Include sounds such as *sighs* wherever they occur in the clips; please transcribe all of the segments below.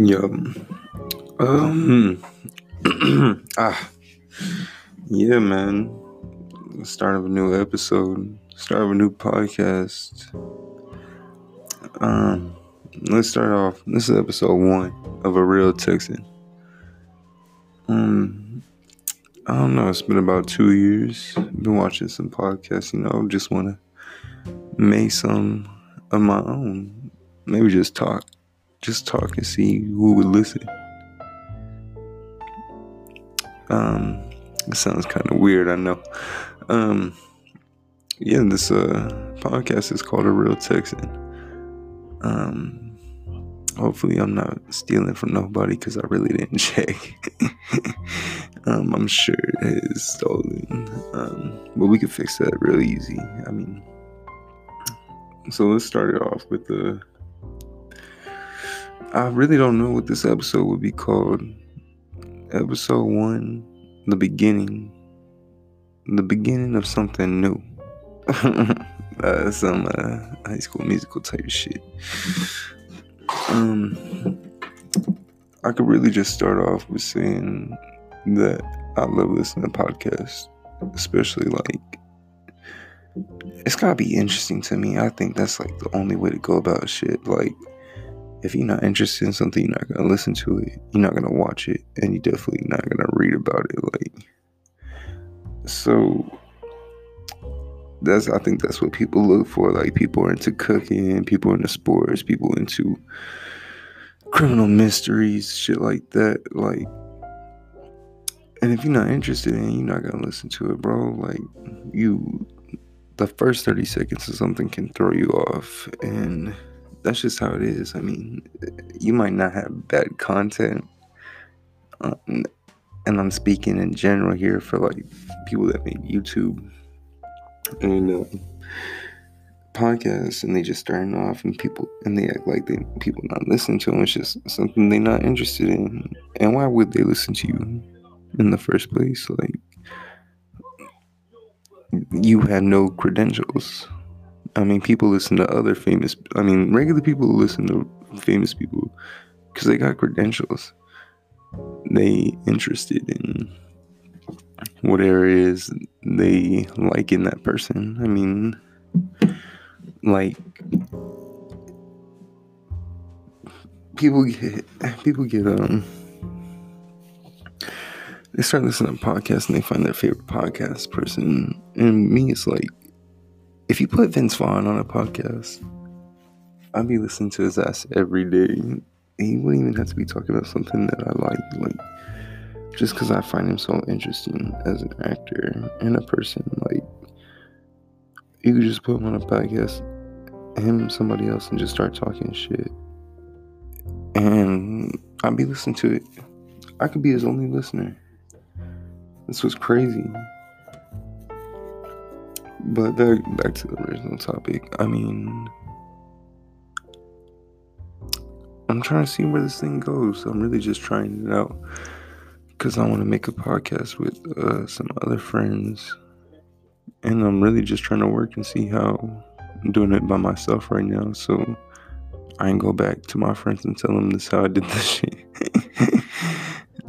Yeah. Um. *clears throat* ah. Yeah, man. Start of a new episode. Start of a new podcast. Um. Let's start off. This is episode one of a real Texan. Um. I don't know. It's been about two years. Been watching some podcasts. You know, just want to make some of my own. Maybe just talk just talk and see who would listen. Um, it sounds kind of weird, I know. Um, yeah, this uh podcast is called A Real Texan. Um, hopefully, I'm not stealing from nobody because I really didn't *laughs* check. *laughs* um, I'm sure it is stolen. Um, but we could fix that real easy. I mean, so let's start it off with the I really don't know what this episode would be called. Episode one, the beginning, the beginning of something new. *laughs* uh, some uh, high school musical type shit. Um, I could really just start off with saying that I love listening to podcasts, especially like it's gotta be interesting to me. I think that's like the only way to go about shit. Like if you're not interested in something, you're not gonna listen to it. You're not gonna watch it, and you're definitely not gonna read about it. Like, so that's I think that's what people look for. Like, people are into cooking, people into sports, people into criminal mysteries, shit like that. Like, and if you're not interested in, it, you're not gonna listen to it, bro. Like, you, the first thirty seconds of something can throw you off, and that's just how it is. I mean, you might not have bad content, um, and I'm speaking in general here for like people that make YouTube and uh, podcasts, and they just starting off, and people and they act like they people not listening to them. It's just something they're not interested in, and why would they listen to you in the first place? Like you had no credentials I mean, people listen to other famous. I mean, regular people listen to famous people because they got credentials. They interested in whatever it is they like in that person. I mean, like people get people get um they start listening to podcasts and they find their favorite podcast person. And me, it's like if you put Vince Vaughn on a podcast, I'd be listening to his ass every day. He wouldn't even have to be talking about something that I like, like just because I find him so interesting as an actor and a person. Like you could just put him on a podcast, him, somebody else, and just start talking shit, and I'd be listening to it. I could be his only listener. This was crazy. But back back to the original topic. I mean, I'm trying to see where this thing goes. I'm really just trying it out because I want to make a podcast with uh, some other friends, and I'm really just trying to work and see how I'm doing it by myself right now. So I can go back to my friends and tell them this how I did this *laughs* shit.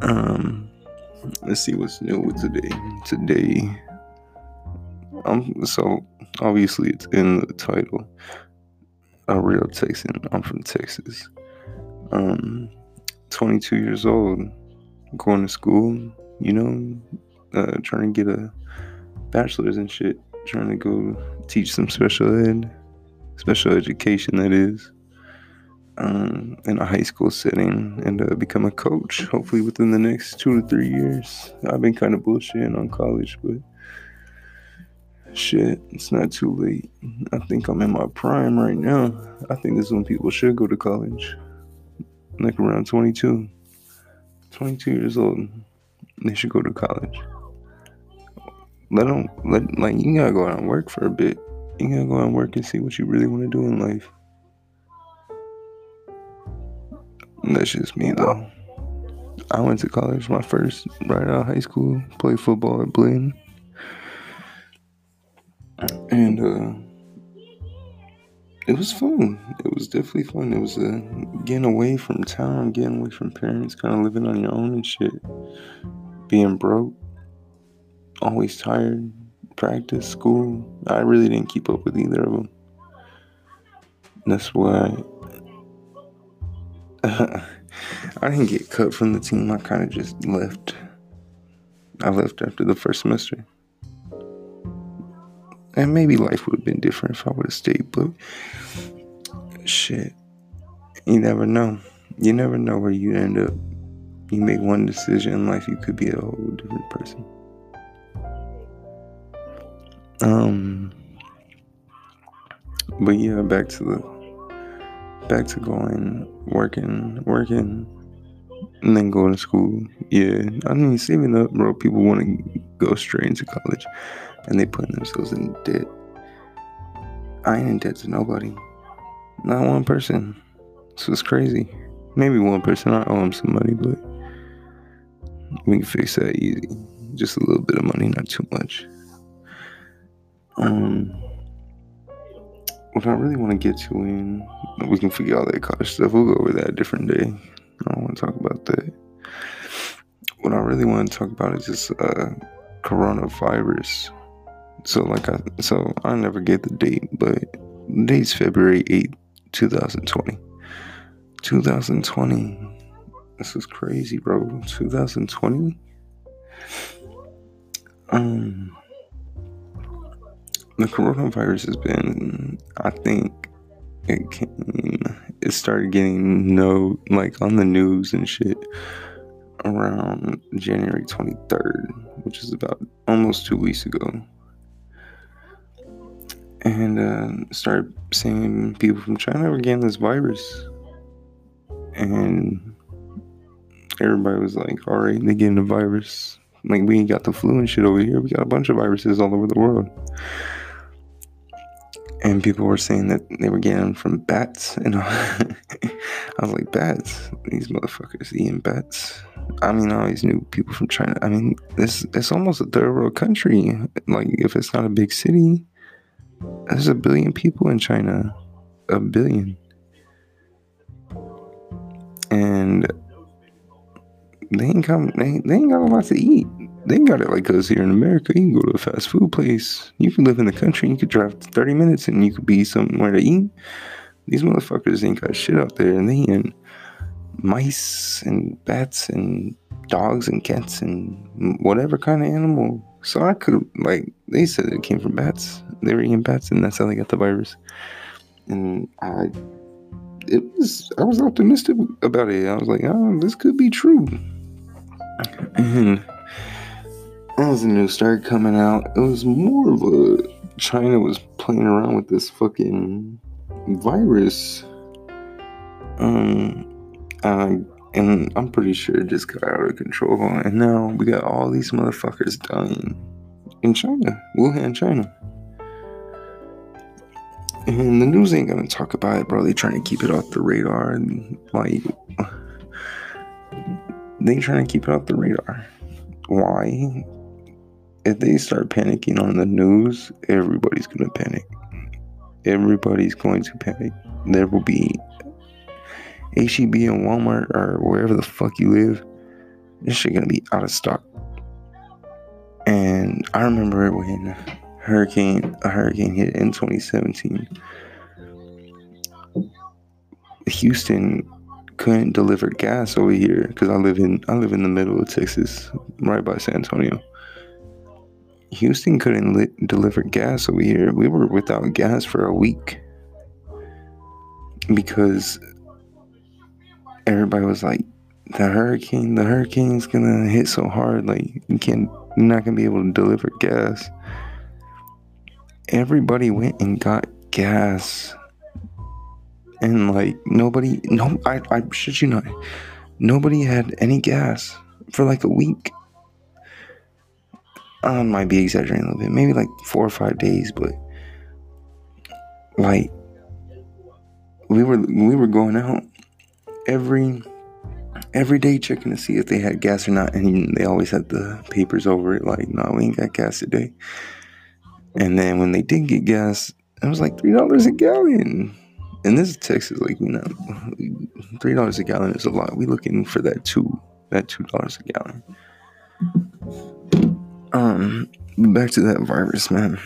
*laughs* um, let's see what's new with today. Today I'm so obviously it's in the title. A real Texan. I'm from Texas. Um, 22 years old, going to school. You know, uh, trying to get a bachelor's and shit. Trying to go teach some special ed, special education that is, um, in a high school setting, and uh, become a coach. Hopefully within the next two to three years. I've been kind of bullshitting on college, but shit, it's not too late. I think I'm in my prime right now. I think this is when people should go to college. Like around 22. 22 years old. They should go to college. Let them, let, like, you gotta go out and work for a bit. You gotta go out and work and see what you really wanna do in life. That's just me though. I went to college my first right out of high school, played football at Blinn. And uh, it was fun. It was definitely fun. It was uh, getting away from town, getting away from parents, kind of living on your own and shit. Being broke, always tired, practice, school. I really didn't keep up with either of them. That's why *laughs* I didn't get cut from the team. I kind of just left. I left after the first semester. And maybe life would have been different if I would have stayed, but shit. You never know. You never know where you end up. You make one decision in life, you could be a whole different person. Um but yeah, back to the back to going working, working, and then going to school. Yeah, I mean, saving up, bro. People want to go straight into college, and they put themselves in debt. I ain't in debt to nobody, not one person. So it's crazy. Maybe one person I owe him some money, but we can fix that easy. Just a little bit of money, not too much. Um what I really want to get to in, we can figure out that college stuff. We'll go over that a different day. I don't want to talk about that. What I really want to talk about is just uh, coronavirus. So like I so I never gave the date, but the date's February 8th, 2020. 2020. This is crazy, bro. 2020. Um the coronavirus has been, I think, it came, it started getting no, like on the news and shit around January 23rd, which is about almost two weeks ago. And uh, started seeing people from China were getting this virus. And everybody was like, all right, they're getting the virus. Like, we ain't got the flu and shit over here. We got a bunch of viruses all over the world and people were saying that they were getting from bats and *laughs* I was like bats? These motherfuckers eating bats? I mean I always knew people from China. I mean this it's almost a third world country. Like if it's not a big city there's a billion people in China. A billion. And they ain't come they, they ain't got a lot to eat they got it like us here in America. You can go to a fast food place. You can live in the country. You could drive 30 minutes and you could be somewhere to eat. These motherfuckers ain't got shit out there. And they in mice and bats and dogs and cats and whatever kind of animal. So I could, like, they said it came from bats. They were eating bats and that's how they got the virus. And I, it was, I was optimistic about it. I was like, oh, this could be true. And as the news started coming out, it was more of a China was playing around with this fucking virus. Um, uh, and I'm pretty sure it just got out of control. And now we got all these motherfuckers dying in China, Wuhan, China. And the news ain't gonna talk about it, bro. They trying to keep it off the radar, and like they trying to keep it off the radar. Why? If they start panicking on the news, everybody's gonna panic. Everybody's going to panic. There will be HEB and Walmart or wherever the fuck you live. This shit gonna be out of stock. And I remember when hurricane a hurricane hit in 2017. Houston couldn't deliver gas over here because I live in I live in the middle of Texas, right by San Antonio. Houston couldn't li- deliver gas over here. We were without gas for a week because everybody was like, the hurricane, the hurricane's gonna hit so hard, like you can't, you're not gonna be able to deliver gas. Everybody went and got gas, and like nobody, no, I, I shit you not, nobody had any gas for like a week. I might be exaggerating a little bit, maybe like four or five days, but like we were we were going out every every day checking to see if they had gas or not, and they always had the papers over it like, no, we ain't got gas today. And then when they did get gas, it was like three dollars a gallon. and this is Texas, like you know, three dollars a gallon is a lot. We looking for that two, that two dollars a gallon. Um, back to that virus, man.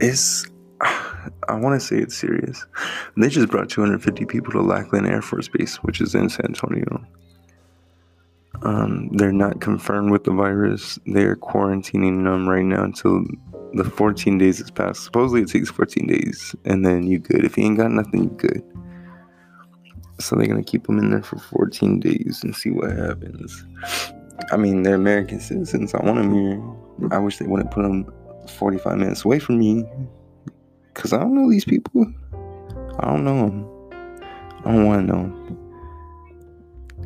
It's, *sighs* I want to say it's serious. They just brought 250 people to Lackland Air Force Base, which is in San Antonio. Um, they're not confirmed with the virus. They're quarantining them right now until the 14 days has passed. Supposedly it takes 14 days, and then you good. If you ain't got nothing, you good. So they're gonna keep them in there for 14 days and see what happens. I mean, they're American citizens. I want them here. I wish they wouldn't put them 45 minutes away from me, cause I don't know these people. I don't know them. I don't want to know them.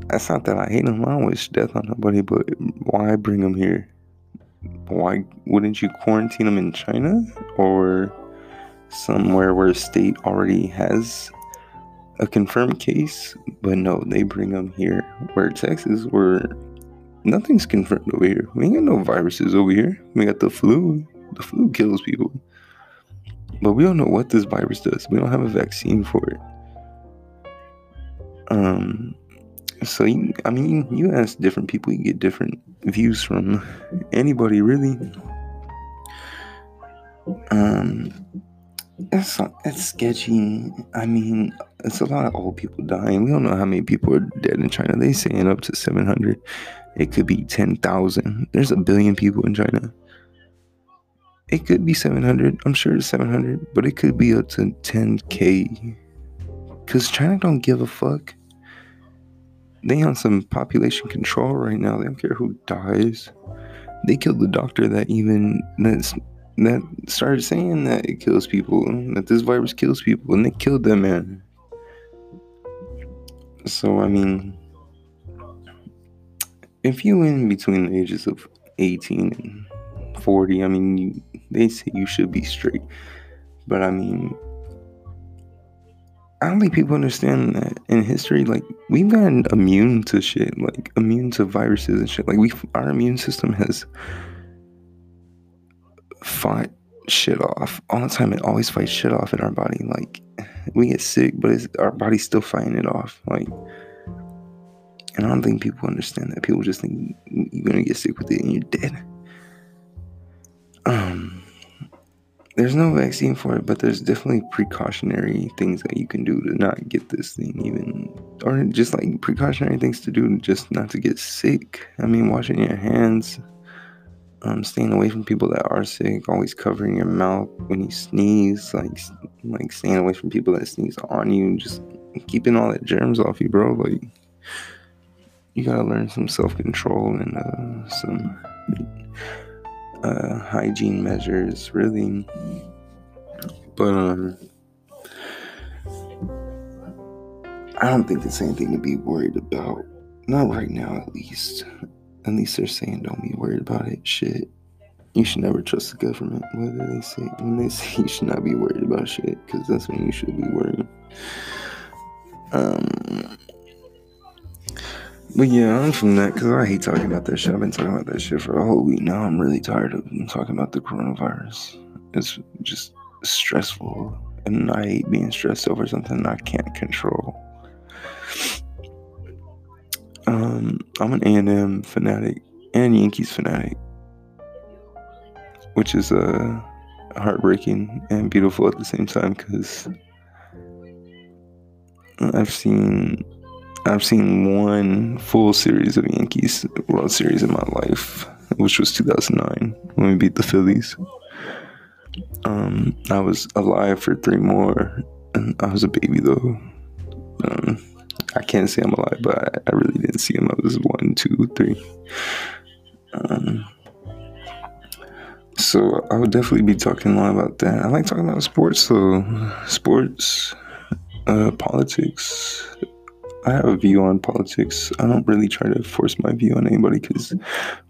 That's not that I hate them. I don't wish death on nobody, but why bring them here? why wouldn't you quarantine them in China or somewhere where a state already has a confirmed case? But no, they bring them here, where Texas, where nothing's confirmed over here. We ain't got no viruses over here. We got the flu. The flu kills people. But we don't know what this virus does. We don't have a vaccine for it. Um, so you, I mean, you ask different people, you get different views from anybody, really. Um, it's it's sketchy. I mean, it's a lot of old people dying. We don't know how many people are dead in China. They saying up to seven hundred. It could be ten thousand. There's a billion people in China. It could be seven hundred. I'm sure it's seven hundred, but it could be up to ten k. Cause China don't give a fuck they on some population control right now. They don't care who dies. They killed the doctor that even that's that started saying that it kills people, that this virus kills people, and they killed that man. So I mean, if you in between the ages of 18 and 40, I mean, you, they say you should be straight. But I mean, I don't think people understand that in history, like we've gotten immune to shit, like immune to viruses and shit. Like we, our immune system has fought shit off all the time. It always fights shit off in our body. Like we get sick, but our body's still fighting it off. Like, and I don't think people understand that. People just think you're gonna get sick with it and you're dead. Um there's no vaccine for it, but there's definitely precautionary things that you can do to not get this thing, even or just like precautionary things to do just not to get sick. I mean, washing your hands, um, staying away from people that are sick, always covering your mouth when you sneeze, like like staying away from people that sneeze on you, just keeping all that germs off you, bro. Like you gotta learn some self control and uh, some uh, hygiene measures, really. But um, I don't think it's anything to be worried about. Not right now, at least. At least they're saying don't be worried about it. Shit. You should never trust the government. Whether they say when they *laughs* say you should not be worried about shit, because that's when you should be worried. Um, but yeah, I'm from that because I hate talking about that shit. I've been talking about that shit for a whole week now. I'm really tired of talking about the coronavirus. It's just stressful, and I hate being stressed over something I can't control. Um, I'm an A&M fanatic and Yankees fanatic, which is uh, heartbreaking and beautiful at the same time because I've seen I've seen one full series of Yankees World Series in my life, which was 2009 when we beat the Phillies. Um, I was alive for three more, and I was a baby though. Um, I can't say I'm alive, but I, I, really didn't see him. I was one, two, three. Um, so I would definitely be talking a lot about that. I like talking about sports, so sports, uh, politics, I have a view on politics. I don't really try to force my view on anybody because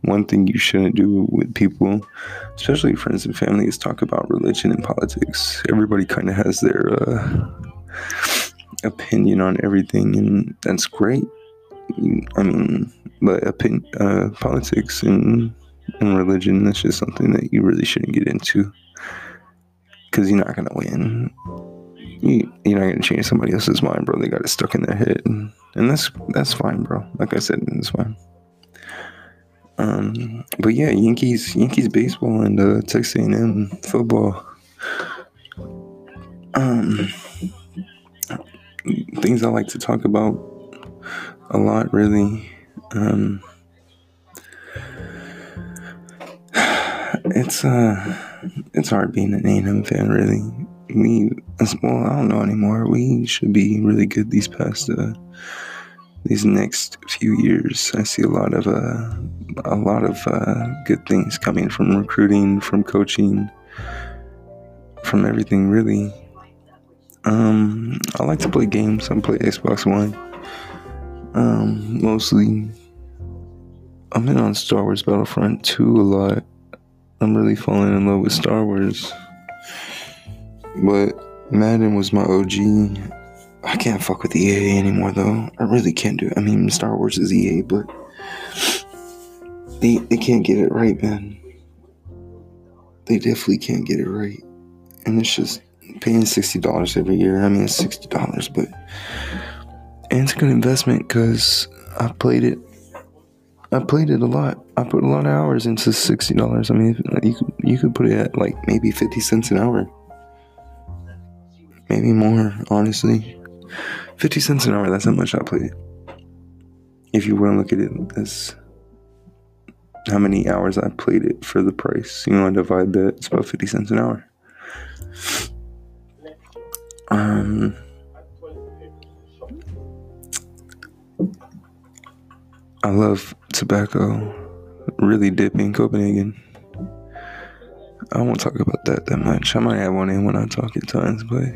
one thing you shouldn't do with people, especially friends and family, is talk about religion and politics. Everybody kind of has their uh, opinion on everything, and that's great. I mean, but opinion, uh, politics and, and religion, that's just something that you really shouldn't get into because you're not going to win you, you're not gonna change somebody else's mind, bro. They got it stuck in their head, and, that's that's fine, bro. Like I said, it's fine. Um, but yeah, Yankees, Yankees baseball and uh, Texas A&M football. Um, things I like to talk about a lot, really. Um, *sighs* it's uh, it's hard being an A&M fan, really. We, well, I don't know anymore. We should be really good these past uh, these next few years. I see a lot of uh, a lot of uh, good things coming from recruiting, from coaching, from everything really. Um, I like to play games. I play Xbox One. Um, mostly, I'm in on Star Wars Battlefront 2 a lot. I'm really falling in love with Star Wars. But Madden was my OG. I can't fuck with EA anymore though. I really can't do it. I mean, Star Wars is EA, but they they can't get it right, man. They definitely can't get it right, and it's just paying sixty dollars every year. I mean, it's sixty dollars, but and it's a good investment because I played it. I played it a lot. I put a lot of hours into sixty dollars. I mean, you could you could put it at like maybe fifty cents an hour, maybe more. Honestly, 50 cents an hour, that's how much I played. It. If you want to look at it as how many hours I played it for the price, you want to divide that, it's about 50 cents an hour. Um, I love tobacco, really dipping Copenhagen. I won't talk about that that much. I might have one in when I talk at times, but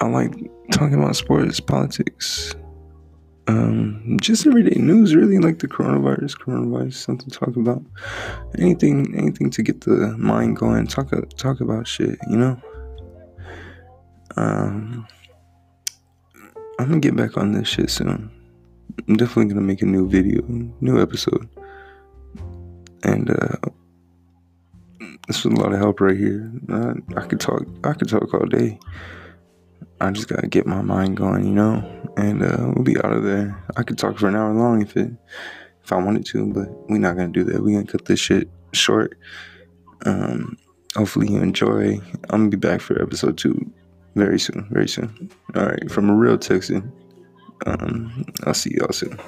I like talking about sports, politics, um, just everyday news. Really, like the coronavirus. Coronavirus, something to talk about. Anything, anything to get the mind going. Talk, talk about shit. You know. Um, I'm gonna get back on this shit soon. I'm definitely gonna make a new video, new episode, and uh, this was a lot of help right here. I, I could talk. I could talk all day. I just gotta get my mind going, you know, and uh, we'll be out of there. I could talk for an hour long if it, if I wanted to, but we're not gonna do that. We're gonna cut this shit short. Um, hopefully you enjoy. I'm gonna be back for episode two very soon, very soon. All right, from a real Texan. Um, I'll see y'all soon.